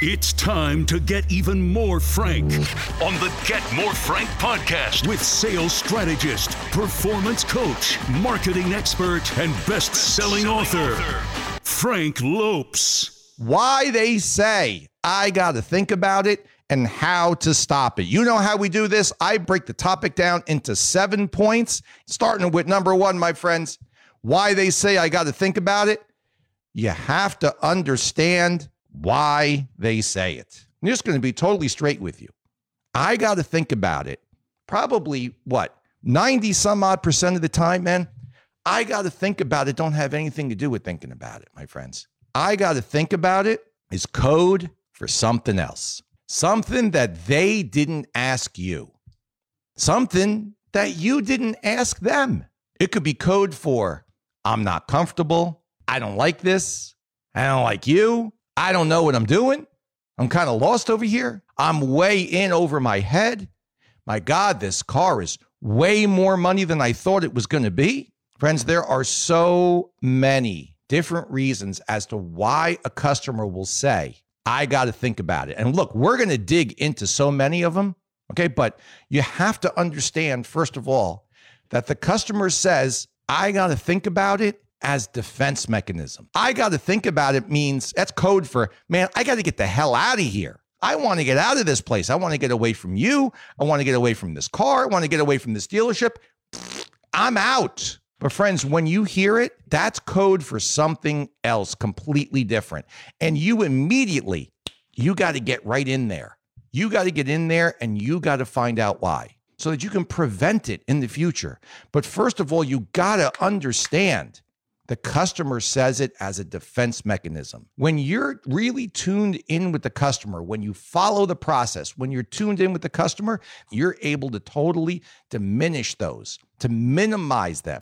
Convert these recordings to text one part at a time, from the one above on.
It's time to get even more frank on the Get More Frank podcast with sales strategist, performance coach, marketing expert, and best selling author, Frank Lopes. Why they say I got to think about it and how to stop it. You know how we do this? I break the topic down into seven points, starting with number one, my friends. Why they say I got to think about it. You have to understand why they say it. I'm just going to be totally straight with you. I got to think about it. Probably what, 90 some odd percent of the time, man, I got to think about it. Don't have anything to do with thinking about it, my friends. I got to think about it is code for something else, something that they didn't ask you, something that you didn't ask them. It could be code for I'm not comfortable. I don't like this. I don't like you. I don't know what I'm doing. I'm kind of lost over here. I'm way in over my head. My God, this car is way more money than I thought it was going to be. Friends, there are so many different reasons as to why a customer will say, I got to think about it. And look, we're going to dig into so many of them. Okay. But you have to understand, first of all, that the customer says, I got to think about it as defense mechanism. I got to think about it means that's code for, man, I got to get the hell out of here. I want to get out of this place. I want to get away from you. I want to get away from this car. I want to get away from this dealership. I'm out. But friends, when you hear it, that's code for something else completely different. And you immediately, you got to get right in there. You got to get in there and you got to find out why so that you can prevent it in the future. But first of all, you got to understand the customer says it as a defense mechanism. When you're really tuned in with the customer, when you follow the process, when you're tuned in with the customer, you're able to totally diminish those, to minimize them.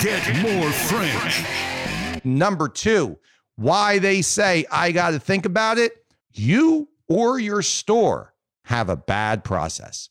Get more Frank. Number two, why they say I got to think about it. You or your store have a bad process.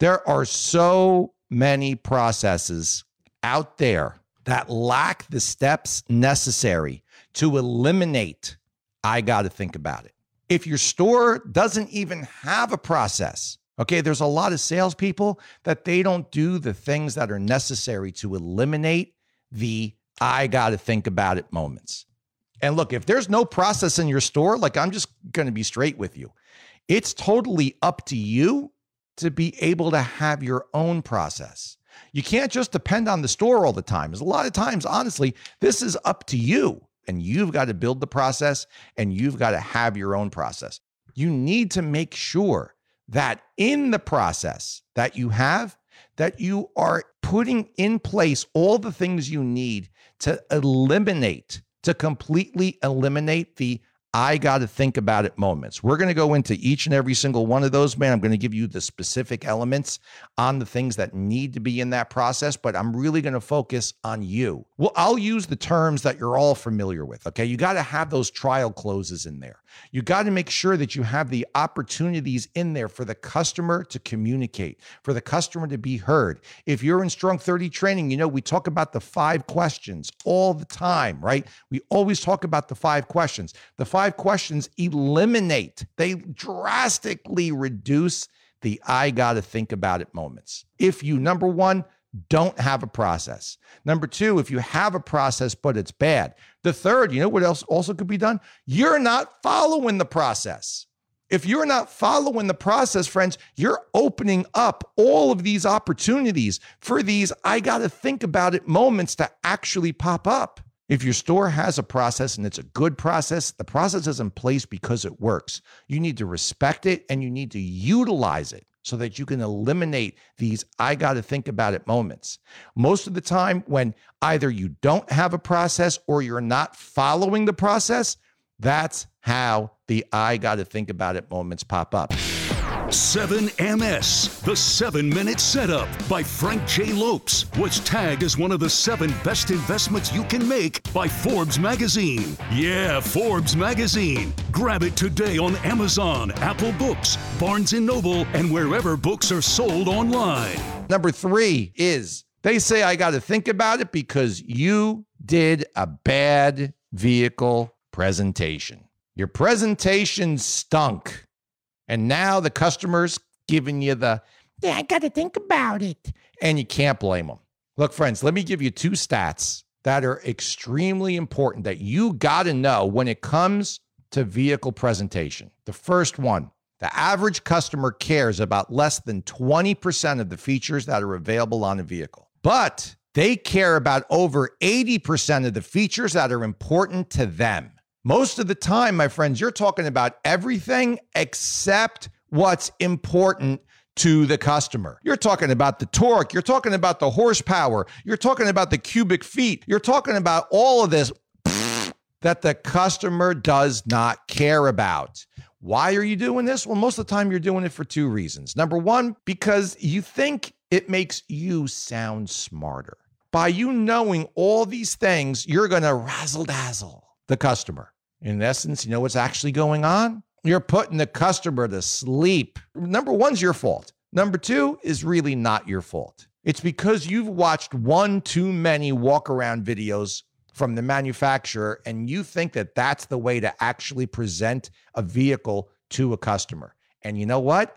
There are so many processes out there that lack the steps necessary to eliminate, I got to think about it. If your store doesn't even have a process, okay, there's a lot of salespeople that they don't do the things that are necessary to eliminate the I got to think about it moments. And look, if there's no process in your store, like I'm just going to be straight with you, it's totally up to you to be able to have your own process. You can't just depend on the store all the time. A lot of times, honestly, this is up to you. And you've got to build the process and you've got to have your own process. You need to make sure that in the process that you have, that you are putting in place all the things you need to eliminate, to completely eliminate the I got to think about it moments. We're going to go into each and every single one of those, man. I'm going to give you the specific elements on the things that need to be in that process, but I'm really going to focus on you. Well, I'll use the terms that you're all familiar with. Okay. You got to have those trial closes in there. You got to make sure that you have the opportunities in there for the customer to communicate, for the customer to be heard. If you're in Strong 30 training, you know, we talk about the five questions all the time, right? We always talk about the five questions. The five five questions eliminate, they drastically reduce the I got to think about it moments. If you, number one, don't have a process. Number two, if you have a process, but it's bad. The third, you know what else also could be done? You're not following the process. If you're not following the process, friends, you're opening up all of these opportunities for these I got to think about it moments to actually pop up. If your store has a process and it's a good process, the process is in place because it works. You need to respect it and you need to utilize it so that you can eliminate these I got to think about it moments. Most of the time, when either you don't have a process or you're not following the process, that's how the I got to think about it moments pop up. 7MS, the seven minute setup by Frank J. Lopes, was tagged as one of the seven best investments you can make by Forbes magazine. Yeah, Forbes magazine. Grab it today on Amazon, Apple Books, Barnes Noble, and wherever books are sold online. Number three is they say I got to think about it because you did a bad vehicle presentation. Your presentation stunk. And now the customer's giving you the, yeah, I got to think about it. And you can't blame them. Look, friends, let me give you two stats that are extremely important that you got to know when it comes to vehicle presentation. The first one the average customer cares about less than 20% of the features that are available on a vehicle, but they care about over 80% of the features that are important to them. Most of the time, my friends, you're talking about everything except what's important to the customer. You're talking about the torque, you're talking about the horsepower, you're talking about the cubic feet, you're talking about all of this that the customer does not care about. Why are you doing this? Well, most of the time you're doing it for two reasons. Number one, because you think it makes you sound smarter. By you knowing all these things, you're going to razzle dazzle the customer. In essence, you know what's actually going on? You're putting the customer to sleep. Number one's your fault. Number two is really not your fault. It's because you've watched one too many walk around videos from the manufacturer and you think that that's the way to actually present a vehicle to a customer. And you know what?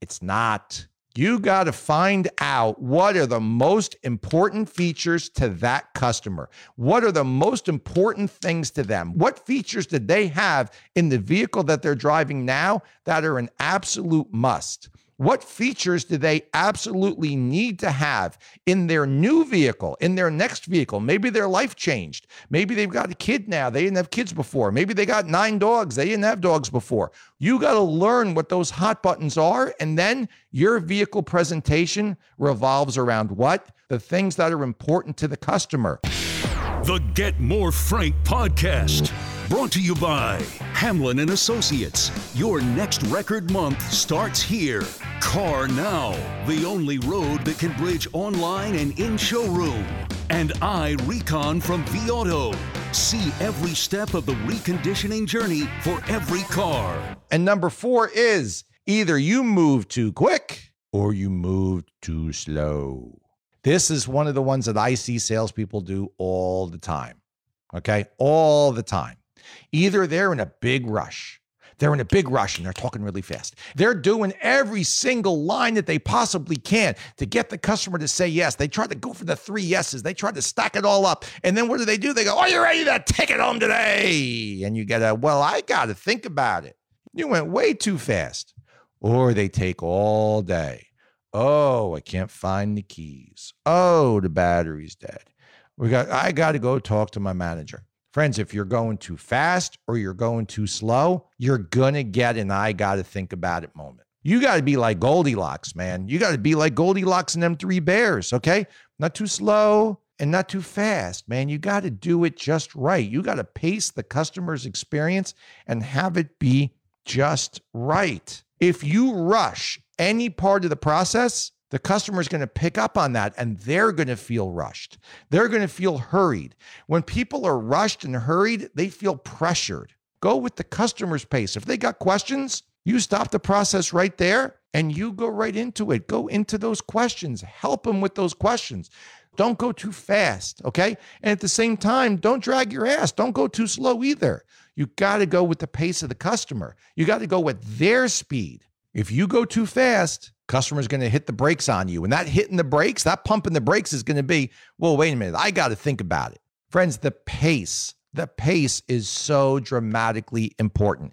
It's not. You got to find out what are the most important features to that customer. What are the most important things to them? What features did they have in the vehicle that they're driving now that are an absolute must? What features do they absolutely need to have in their new vehicle, in their next vehicle? Maybe their life changed. Maybe they've got a kid now. They didn't have kids before. Maybe they got nine dogs. They didn't have dogs before. You got to learn what those hot buttons are. And then your vehicle presentation revolves around what? The things that are important to the customer. The Get More Frank podcast. Brought to you by Hamlin and Associates. Your next record month starts here. Car Now, the only road that can bridge online and in showroom. And iRecon from V Auto. See every step of the reconditioning journey for every car. And number four is either you move too quick or you move too slow. This is one of the ones that I see salespeople do all the time. Okay, all the time. Either they're in a big rush. They're in a big rush and they're talking really fast. They're doing every single line that they possibly can to get the customer to say yes. They try to go for the three yeses. They try to stack it all up. And then what do they do? They go, Are you ready to take it home today? And you get a, Well, I got to think about it. You went way too fast. Or they take all day. Oh, I can't find the keys. Oh, the battery's dead. We got I got to go talk to my manager. Friends, if you're going too fast or you're going too slow, you're going to get an I got to think about it moment. You got to be like Goldilocks, man. You got to be like Goldilocks and them three bears, okay? Not too slow and not too fast, man. You got to do it just right. You got to pace the customer's experience and have it be just right. If you rush any part of the process, the customer is going to pick up on that and they're going to feel rushed. They're going to feel hurried. When people are rushed and hurried, they feel pressured. Go with the customer's pace. If they got questions, you stop the process right there and you go right into it. Go into those questions. Help them with those questions. Don't go too fast, okay? And at the same time, don't drag your ass. Don't go too slow either. You got to go with the pace of the customer. You got to go with their speed. If you go too fast, customer's going to hit the brakes on you. And that hitting the brakes, that pumping the brakes is going to be, well, wait a minute, I got to think about it. Friends, the pace, the pace is so dramatically important.